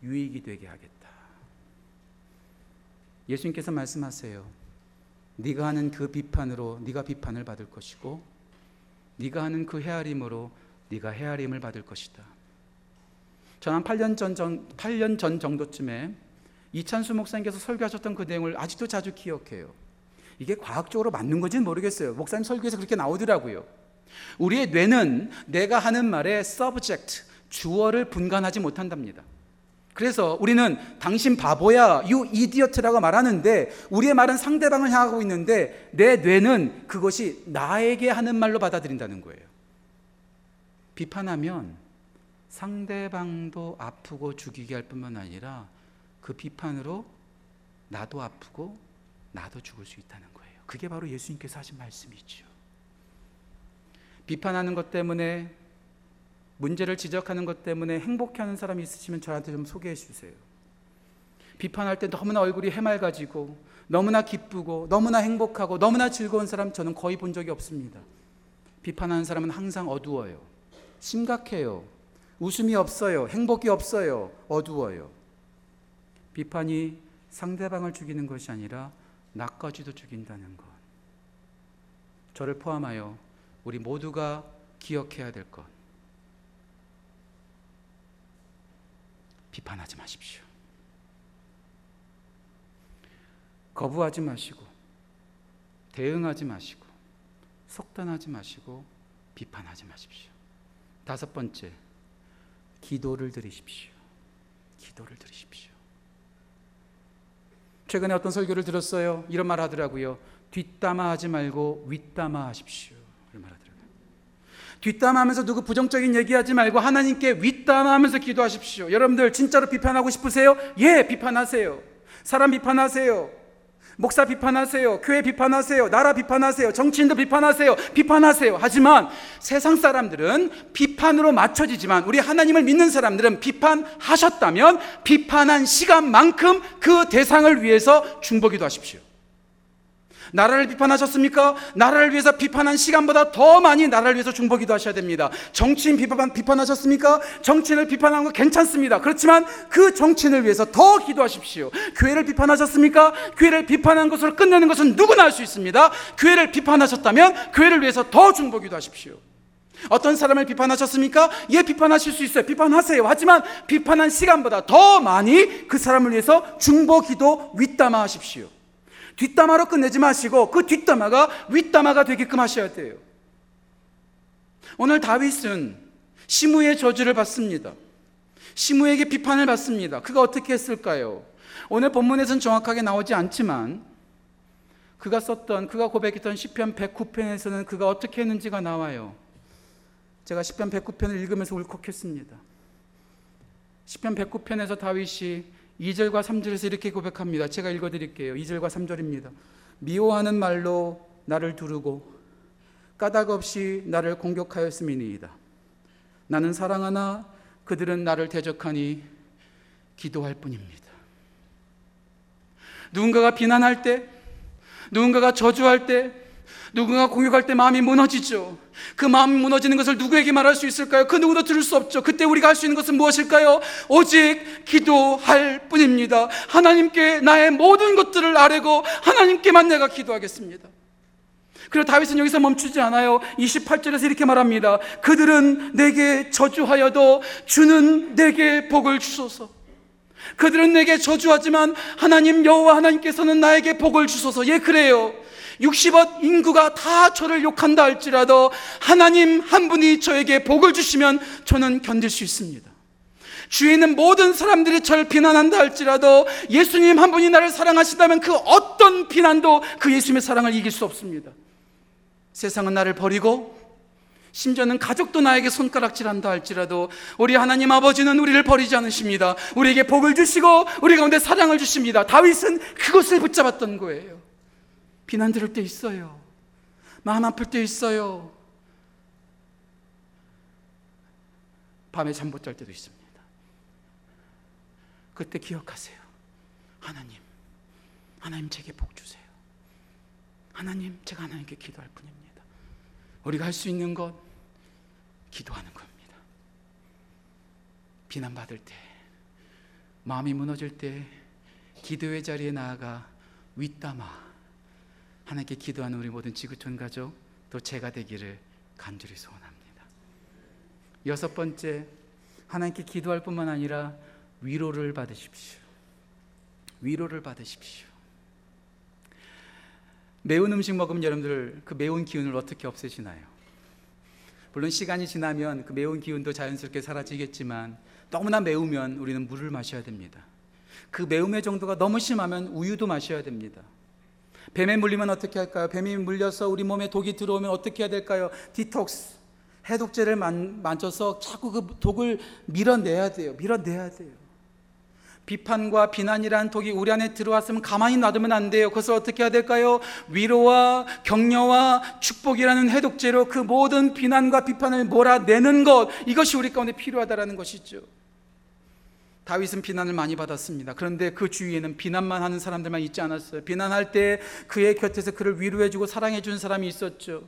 유익이 되게 하겠다. 예수님께서 말씀하세요. 네가 하는 그 비판으로 네가 비판을 받을 것이고, 네가 하는 그 헤아림으로 네가 헤아림을 받을 것이다. 저는 8년 전, 전 8년 전 정도쯤에 이찬수 목사님께서 설교하셨던 그 내용을 아직도 자주 기억해요. 이게 과학적으로 맞는 건지는 모르겠어요. 목사님 설교에서 그렇게 나오더라고요. 우리의 뇌는 내가 하는 말에 subject, 주어를 분간하지 못한답니다. 그래서 우리는 당신 바보야, you idiot라고 말하는데 우리의 말은 상대방을 향하고 있는데 내 뇌는 그것이 나에게 하는 말로 받아들인다는 거예요. 비판하면 상대방도 아프고 죽이게 할 뿐만 아니라 그 비판으로 나도 아프고 나도 죽을 수 있다는 거예요. 그게 바로 예수님께서 하신 말씀이죠. 비판하는 것 때문에 문제를 지적하는 것 때문에 행복해하는 사람이 있으시면 저한테 좀 소개해 주세요. 비판할 때 너무나 얼굴이 해맑아지고 너무나 기쁘고 너무나 행복하고 너무나 즐거운 사람 저는 거의 본 적이 없습니다. 비판하는 사람은 항상 어두워요. 심각해요. 웃음이 없어요. 행복이 없어요. 어두워요. 비판이 상대방을 죽이는 것이 아니라 나까지도 죽인다는 것. 저를 포함하여 우리 모두가 기억해야 될 것. 비판하지 마십시오. 거부하지 마시고, 대응하지 마시고, 속단하지 마시고, 비판하지 마십시오. 다섯 번째, 기도를 드리십시오. 기도를 드리십시오. 최근에 어떤 설교를 들었어요. 이런 말 하더라고요. 뒷담화 하지 말고 윗담화 하십시오. 이런 말 하더라고요. 뒷담화 하면서 누구 부정적인 얘기 하지 말고 하나님께 윗담화 하면서 기도하십시오. 여러분들 진짜로 비판하고 싶으세요? 예, 비판하세요. 사람 비판하세요. 목사 비판하세요. 교회 비판하세요. 나라 비판하세요. 정치인도 비판하세요. 비판하세요. 하지만 세상 사람들은 비판으로 맞춰지지만 우리 하나님을 믿는 사람들은 비판하셨다면 비판한 시간만큼 그 대상을 위해서 중보기도 하십시오. 나라를 비판하셨습니까? 나라를 위해서 비판한 시간보다 더 많이 나라를 위해서 중보기도 하셔야 됩니다. 정치인 비판, 비판하셨습니까? 정치인을 비판한 거 괜찮습니다. 그렇지만 그 정치인을 위해서 더 기도하십시오. 교회를 비판하셨습니까? 교회를 비판한 것으로 끝내는 것은 누구나 할 수 있습니다. 교회를 비판하셨다면 교회를 위해서 더 중보기도 하십시오. 어떤 사람을 비판하셨습니까? 예, 비판하실 수 있어요. 비판하세요. 하지만 비판한 시간보다 더 많이 그 사람을 위해서 중보 기도 윗담화 하십시오. 뒷담화로 끝내지 마시고 그 뒷담화가 윗담화가 되게끔 하셔야 돼요. 오늘 다윗은 시무의 저주를 받습니다. 시무에게 비판을 받습니다. 그가 어떻게 했을까요? 오늘 본문에서는 정확하게 나오지 않지만 그가 썼던 그가 고백했던 시편 109편에서는 그가 어떻게 했는지가 나와요. 제가 시편 109편을 읽으면서 울컥했습니다. 시편 109편에서 다윗이 2절과 3절에서 이렇게 고백합니다. 제가 읽어 드릴게요. 2절과 3절입니다. 미워하는 말로 나를 두르고 까닭 없이 나를 공격하였음이니이다. 나는 사랑하나 그들은 나를 대적하니 기도할 뿐입니다. 누군가가 비난할 때, 누군가가 저주할 때, 누군가 공격할 때 마음이 무너지죠. 그 마음이 무너지는 것을 누구에게 말할 수 있을까요? 그 누구도 들을 수 없죠. 그때 우리가 할 수 있는 것은 무엇일까요? 오직 기도할 뿐입니다. 하나님께 나의 모든 것들을 아뢰고 하나님께만 내가 기도하겠습니다. 그리고 다윗은 여기서 멈추지 않아요. 28절에서 이렇게 말합니다. 그들은 내게 저주하여도 주는 내게 복을 주소서. 그들은 내게 저주하지만 하나님 여호와 하나님께서는 나에게 복을 주소서. 예, 그래요. 60억 인구가 다 저를 욕한다 할지라도 하나님 한 분이 저에게 복을 주시면 저는 견딜 수 있습니다. 주위에 있는 모든 사람들이 저를 비난한다 할지라도 예수님 한 분이 나를 사랑하신다면 그 어떤 비난도 그 예수님의 사랑을 이길 수 없습니다. 세상은 나를 버리고 심지어는 가족도 나에게 손가락질한다 할지라도 우리 하나님 아버지는 우리를 버리지 않으십니다. 우리에게 복을 주시고 우리 가운데 사랑을 주십니다. 다윗은 그것을 붙잡았던 거예요. 비난 들을 때 있어요. 마음 아플 때 있어요. 밤에 잠 못 잘 때도 있습니다. 그때 기억하세요. 하나님, 하나님 제게 복 주세요. 하나님, 제가 하나님께 기도할 뿐입니다. 우리가 할 수 있는 것, 기도하는 겁니다. 비난받을 때, 마음이 무너질 때, 기도의 자리에 나아가 윗담아 하나님께 기도하는 우리 모든 지구촌 가족 또 제가 되기를 간절히 소원합니다. 여섯 번째, 하나님께 기도할 뿐만 아니라 위로를 받으십시오. 위로를 받으십시오. 매운 음식 먹으면 여러분들 그 매운 기운을 어떻게 없애시나요? 물론 시간이 지나면 그 매운 기운도 자연스럽게 사라지겠지만 너무나 매우면 우리는 물을 마셔야 됩니다. 그 매움의 정도가 너무 심하면 우유도 마셔야 됩니다. 뱀에 물리면 어떻게 할까요? 뱀이 물려서 우리 몸에 독이 들어오면 어떻게 해야 될까요? 디톡스, 해독제를 만, 만져서 자꾸 그 독을 밀어내야 돼요. 밀어내야 돼요. 비판과 비난이란 독이 우리 안에 들어왔으면 가만히 놔두면 안 돼요. 그것을 어떻게 해야 될까요? 위로와 격려와 축복이라는 해독제로 그 모든 비난과 비판을 몰아내는 것, 이것이 우리 가운데 필요하다라는 것이죠. 다윗은 비난을 많이 받았습니다. 그런데 그 주위에는 비난만 하는 사람들만 있지 않았어요. 비난할 때 그의 곁에서 그를 위로해주고 사랑해주는 사람이 있었죠.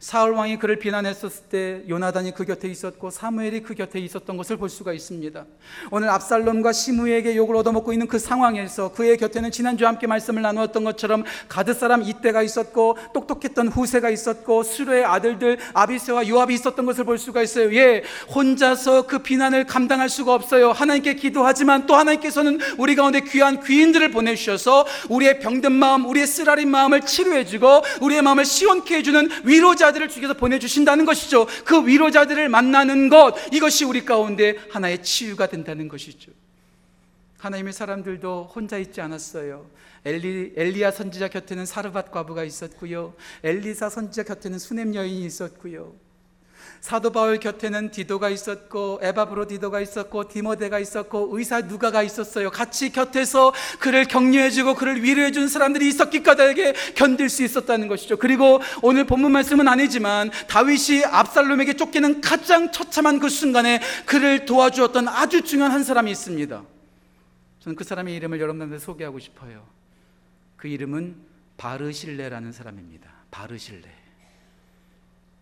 사울 왕이 그를 비난했었을 때 요나단이 그 곁에 있었고 사무엘이 그 곁에 있었던 것을 볼 수가 있습니다. 오늘 압살롬과 시므에게 욕을 얻어먹고 있는 그 상황에서 그의 곁에는 지난주에 함께 말씀을 나누었던 것처럼 가드 사람 이때가 있었고 똑똑했던 후세가 있었고 수르의 아들들 아비세와 요압이 있었던 것을 볼 수가 있어요. 예, 혼자서 그 비난을 감당할 수가 없어요. 하나님께 기도하지만 또 하나님께서는 우리 가운데 귀한 귀인들을 보내주셔서 우리의 병든 마음, 우리의 쓰라린 마음을 치료해주고 우리의 마음을 시원케 해주는 위로자 위로자들을 주께서 보내주신다는 것이죠. 그 위로자들을 만나는 것, 이것이 우리 가운데 하나의 치유가 된다는 것이죠. 하나님의 사람들도 혼자 있지 않았어요. 엘리, 엘리야 선지자 곁에는 사르밧 과부가 있었고요. 엘리사 선지자 곁에는 수넴 여인이 있었고요. 사도 바울 곁에는 디도가 있었고 에바브로 디도가 있었고 디모데가 있었고 의사 누가가 있었어요. 같이 곁에서 그를 격려해주고 그를 위로해준 사람들이 있었기 까닭에 견딜 수 있었다는 것이죠. 그리고 오늘 본문 말씀은 아니지만 다윗이 압살롬에게 쫓기는 가장 처참한 그 순간에 그를 도와주었던 아주 중요한 한 사람이 있습니다. 저는 그 사람의 이름을 여러분들한테 소개하고 싶어요. 그 이름은 바르실레라는 사람입니다. 바르실레.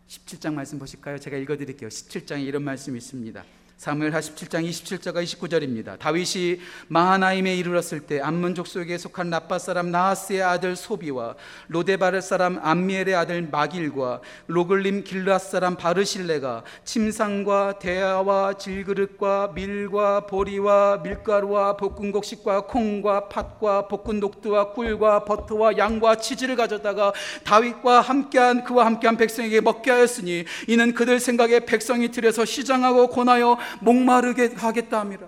17장 말씀 보실까요? 제가 읽어 드릴게요. 17장에 이런 말씀이 있습니다. 사무엘하 17장 27절과 29절입니다. 다윗이 마하나임에 이르렀을 때 암문족 속에 속한 라빠 사람 나하스의 아들 소비와 로데바르 사람 암미엘의 아들 마길과 로글림 길라 사람 바르실레가 침상과 대야와 질그릇과 밀과 보리와 밀가루와 볶은 곡식과 콩과 팥과 볶은 녹두와 꿀과 버터와 양과 치즈를 가져다가 다윗과 함께한 그와 함께한 백성에게 먹게 하였으니 이는 그들 생각에 백성이 들여서 시장하고 권하여 목마르게 하겠다 합니다.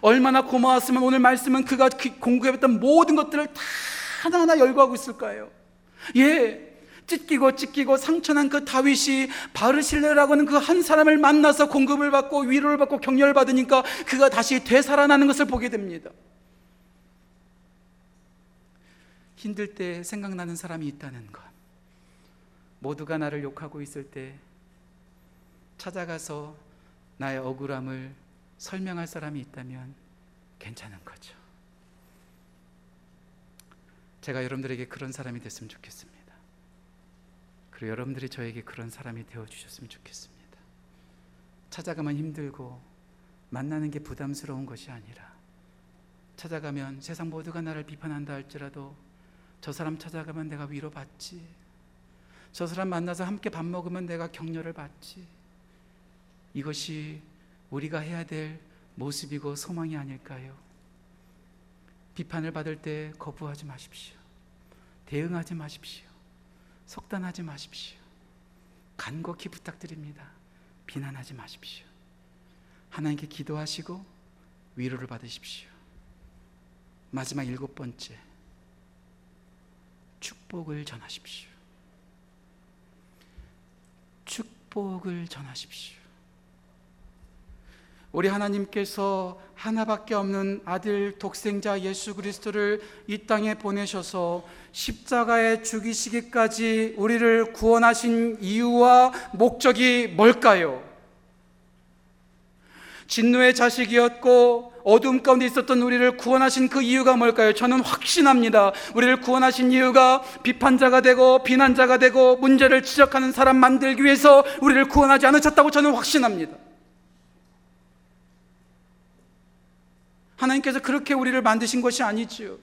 얼마나 고마웠으면 오늘 말씀은 그가 공급했던 모든 것들을 다 하나하나 열거하고 있을까요? 예. 찢기고 찢기고 상처난 그 다윗이 바르실레라고 하는 그 한 사람을 만나서 공급을 받고 위로를 받고 격려를 받으니까 그가 다시 되살아나는 것을 보게 됩니다. 힘들 때 생각나는 사람이 있다는 것. 모두가 나를 욕하고 있을 때 찾아가서 나의 억울함을 설명할 사람이 있다면 괜찮은 거죠. 제가 여러분들에게 그런 사람이 됐으면 좋겠습니다. 그리고 여러분들이 저에게 그런 사람이 되어 주셨으면 좋겠습니다. 찾아가면 힘들고 만나는 게 부담스러운 것이 아니라 찾아가면 세상 모두가 나를 비판한다 할지라도 저 사람 찾아가면 내가 위로받지. 저 사람 만나서 함께 밥 먹으면 내가 격려를 받지. 이것이 우리가 해야 될 모습이고 소망이 아닐까요? 비판을 받을 때 거부하지 마십시오. 대응하지 마십시오. 속단하지 마십시오. 간곡히 부탁드립니다. 비난하지 마십시오. 하나님께 기도하시고 위로를 받으십시오. 마지막 일곱 번째. 축복을 전하십시오. 축복을 전하십시오. 우리 하나님께서 하나밖에 없는 아들 독생자 예수 그리스도를 이 땅에 보내셔서 십자가에 죽이시기까지 우리를 구원하신 이유와 목적이 뭘까요? 진노의 자식이었고 어둠 가운데 있었던 우리를 구원하신 그 이유가 뭘까요? 저는 확신합니다. 우리를 구원하신 이유가 비판자가 되고 비난자가 되고 문제를 지적하는 사람 만들기 위해서 우리를 구원하지 않으셨다고 저는 확신합니다. 하나님께서 그렇게 우리를 만드신 것이 아니지요.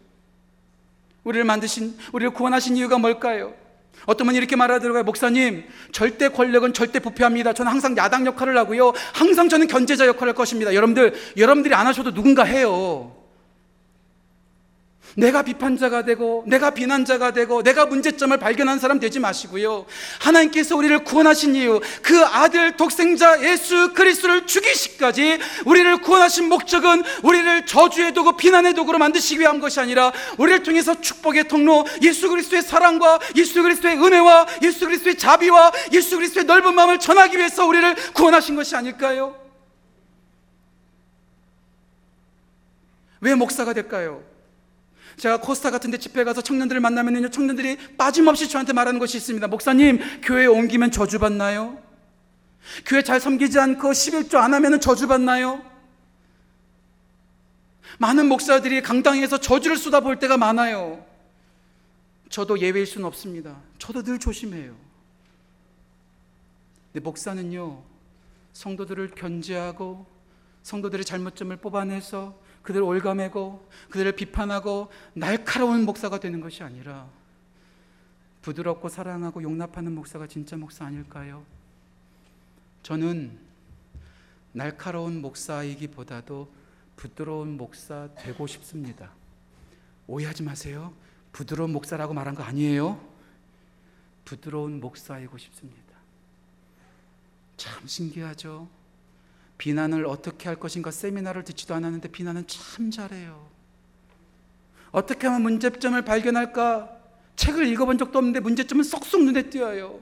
우리를 만드신, 우리를 구원하신 이유가 뭘까요? 어떤 분이 이렇게 말하더라고요. 목사님, 절대 권력은 절대 부패합니다. 저는 항상 야당 역할을 하고요. 항상 저는 견제자 역할을 할 것입니다. 여러분들, 여러분들이 안 하셔도 누군가 해요. 내가 비판자가 되고 내가 비난자가 되고 내가 문제점을 발견한 사람 되지 마시고요. 하나님께서 우리를 구원하신 이유 그 아들 독생자 예수 그리스도를 죽이시까지 우리를 구원하신 목적은 우리를 저주의 도구 비난의 도구로 만드시기 위한 것이 아니라 우리를 통해서 축복의 통로 예수 그리스도의 사랑과 예수 그리스도의 은혜와 예수 그리스도의 자비와 예수 그리스도의 넓은 마음을 전하기 위해서 우리를 구원하신 것이 아닐까요? 왜 목사가 될까요? 제가 코스타 같은 데 집회 가서 청년들을 만나면요 청년들이 빠짐없이 저한테 말하는 것이 있습니다. 목사님, 교회에 옮기면 저주받나요? 교회 잘 섬기지 않고 11조 안 하면 저주받나요? 많은 목사들이 강당에서 저주를 쏟아볼 때가 많아요. 저도 예외일 수는 없습니다. 저도 늘 조심해요. 근데 목사는요, 성도들을 견제하고 성도들의 잘못점을 뽑아내서 그들을 올가매고 그들을 비판하고 날카로운 목사가 되는 것이 아니라 부드럽고 사랑하고 용납하는 목사가 진짜 목사 아닐까요? 저는 날카로운 목사이기보다도 부드러운 목사 되고 싶습니다. 오해하지 마세요. 부드러운 목사라고 말한 거 아니에요. 부드러운 목사이고 싶습니다. 참 신기하죠? 비난을 어떻게 할 것인가 세미나를 듣지도 않았는데 비난은 참 잘해요. 어떻게 하면 문제점을 발견할까? 책을 읽어본 적도 없는데 문제점은 쏙쏙 눈에 띄어요.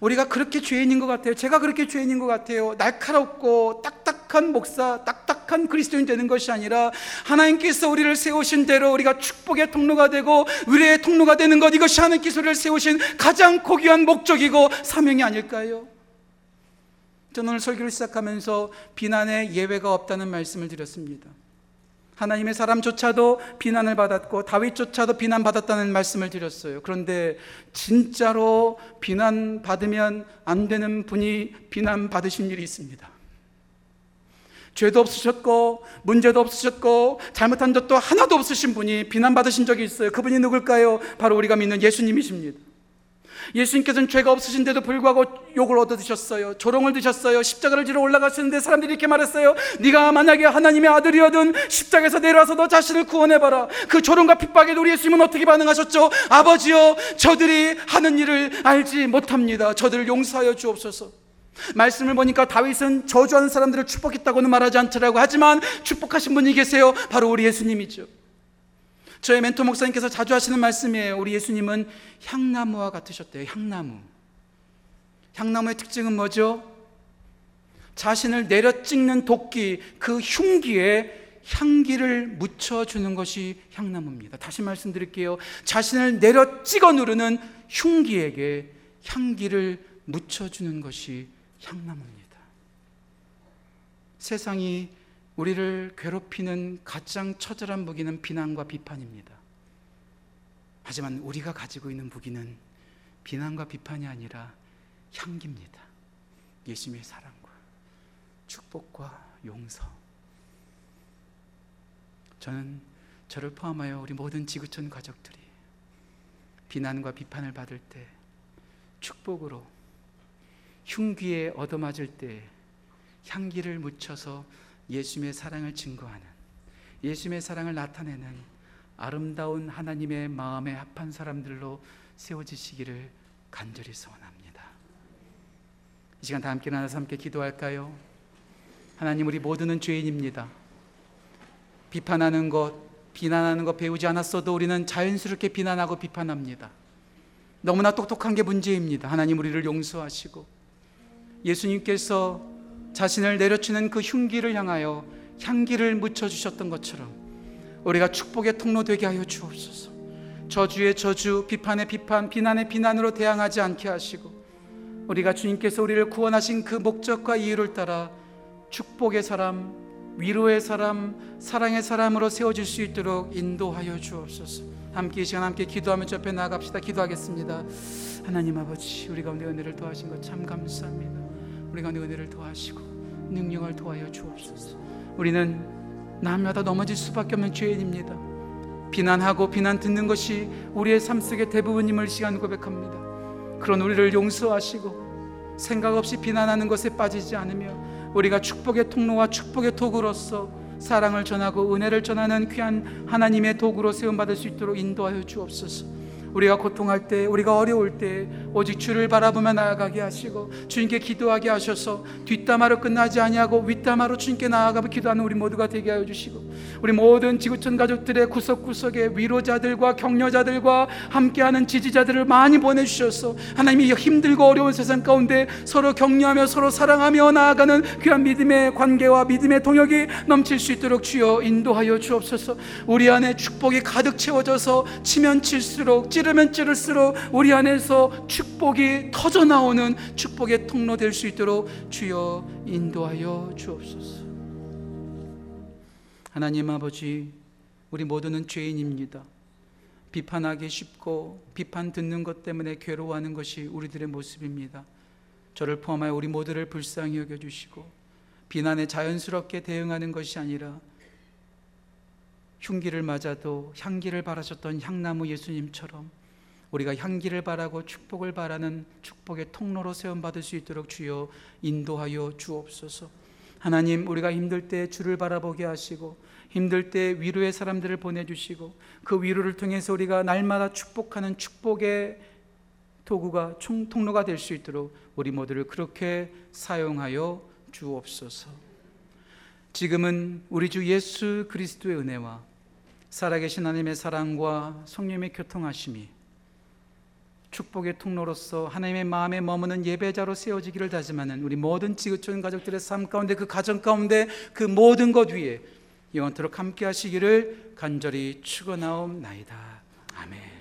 우리가 그렇게 죄인인 것 같아요. 제가 그렇게 죄인인 것 같아요. 날카롭고 딱딱한 목사, 딱딱한 그리스도인 되는 것이 아니라 하나님께서 우리를 세우신 대로 우리가 축복의 통로가 되고 의뢰의 통로가 되는 것 이것이 하나님께서 우리를 세우신 가장 고귀한 목적이고 사명이 아닐까요? 저는 오늘 설교를 시작하면서 비난의 예외가 없다는 말씀을 드렸습니다. 하나님의 사람조차도 비난을 받았고 다윗조차도 비난받았다는 말씀을 드렸어요. 그런데 진짜로 비난받으면 안 되는 분이 비난받으신 일이 있습니다. 죄도 없으셨고 문제도 없으셨고 잘못한 적도 하나도 없으신 분이 비난받으신 적이 있어요. 그분이 누굴까요? 바로 우리가 믿는 예수님이십니다. 예수님께서는 죄가 없으신데도 불구하고 욕을 얻어 드셨어요. 조롱을 드셨어요. 십자가를 지러 올라가시는데 사람들이 이렇게 말했어요. 네가 만약에 하나님의 아들이어든 십자가에서 내려와서 너 자신을 구원해 봐라. 그 조롱과 핍박에 우리 예수님은 어떻게 반응하셨죠? 아버지여, 저들이 하는 일을 알지 못합니다. 저들을 용서하여 주옵소서. 말씀을 보니까 다윗은 저주하는 사람들을 축복했다고는 말하지 않더라고 하지만 축복하신 분이 계세요. 바로 우리 예수님이죠. 저의 멘토 목사님께서 자주 하시는 말씀이에요. 우리 예수님은 향나무와 같으셨대요. 향나무. 향나무의 특징은 뭐죠? 자신을 내려 찍는 도끼, 그 흉기에 향기를 묻혀주는 것이 향나무입니다. 다시 말씀드릴게요. 자신을 내려 찍어 누르는 흉기에게 향기를 묻혀주는 것이 향나무입니다. 세상이 우리를 괴롭히는 가장 처절한 무기는 비난과 비판입니다. 하지만 우리가 가지고 있는 무기는 비난과 비판이 아니라 향기입니다. 예수님의 사랑과 축복과 용서. 저는 저를 포함하여 우리 모든 지구촌 가족들이 비난과 비판을 받을 때 축복으로 흉기에 얻어맞을 때 향기를 묻혀서 예수님의 사랑을 증거하는 예수님의 사랑을 나타내는 아름다운 하나님의 마음에 합한 사람들로 세워지시기를 간절히 소원합니다. 이 시간 다 함께 나눠서 함께 기도할까요? 하나님 우리 모두는 죄인입니다. 비판하는 것, 비난하는 것 배우지 않았어도 우리는 자연스럽게 비난하고 비판합니다. 너무나 똑똑한 게 문제입니다. 하나님 우리를 용서하시고 예수님께서 자신을 내려치는 그 흉기를 향하여 향기를 묻혀 주셨던 것처럼 우리가 축복의 통로 되게 하여 주옵소서. 저주의 저주, 비판의 비판, 비난의 비난으로 대항하지 않게 하시고 우리가 주님께서 우리를 구원하신 그 목적과 이유를 따라 축복의 사람, 위로의 사람, 사랑의 사람으로 세워질 수 있도록 인도하여 주옵소서. 함께 이 시간 함께 기도하며 저 옆에 나갑시다. 기도하겠습니다. 하나님 아버지, 우리 가운데 은혜를 더하신 것 참 감사합니다. 우리 가운데 은혜를 더하시고 능력을 더하여 주옵소서. 우리는 남마다 넘어질 수밖에 없는 죄인입니다. 비난하고 비난 듣는 것이 우리의 삶 속의 대부분임을 시간 고백합니다. 그런 우리를 용서하시고 생각 없이 비난하는 것에 빠지지 않으며 우리가 축복의 통로와 축복의 도구로서 사랑을 전하고 은혜를 전하는 귀한 하나님의 도구로 세움 받을 수 있도록 인도하여 주옵소서. 우리가 고통할 때, 우리가 어려울 때 오직 주를 바라보며 나아가게 하시고 주님께 기도하게 하셔서 뒷담화로 끝나지 아니하고 윗담화로 주님께 나아가며 기도하는 우리 모두가 되게 하여 주시고 우리 모든 지구촌 가족들의 구석구석에 위로자들과 격려자들과 함께하는 지지자들을 많이 보내주셔서 하나님이 힘들고 어려운 세상 가운데 서로 격려하며 서로 사랑하며 나아가는 귀한 믿음의 관계와 믿음의 동역이 넘칠 수 있도록 주여 인도하여 주옵소서. 우리 안에 축복이 가득 채워져서 치면 칠수록 찌르면 찌를수록 우리 안에서 축복이 터져 나오는 축복의 통로 될 수 있도록 주여 인도하여 주옵소서. 하나님 아버지, 우리 모두는 죄인입니다. 비판하기 쉽고 비판 듣는 것 때문에 괴로워하는 것이 우리들의 모습입니다. 저를 포함하여 우리 모두를 불쌍히 여겨 주시고 비난에 자연스럽게 대응하는 것이 아니라 흉기를 맞아도 향기를 바라셨던 향나무 예수님처럼 우리가 향기를 바라고 축복을 바라는 축복의 통로로 세움 받을 수 있도록 주여 인도하여 주옵소서. 하나님 우리가 힘들 때 주를 바라보게 하시고 힘들 때 위로의 사람들을 보내 주시고 그 위로를 통해서 우리가 날마다 축복하는 축복의 도구가 총 통로가 될 수 있도록 우리 모두를 그렇게 사용하여 주옵소서. 지금은 우리 주 예수 그리스도의 은혜와 살아계신 하나님의 사랑과 성령의 교통하심이 축복의 통로로서 하나님의 마음에 머무는 예배자로 세워지기를 다짐하는 우리 모든 지구촌 가족들의 삶 가운데 그 가정 가운데 그 모든 것 위에 영원토록 함께 하시기를 간절히 축원하옵나이다. 아멘.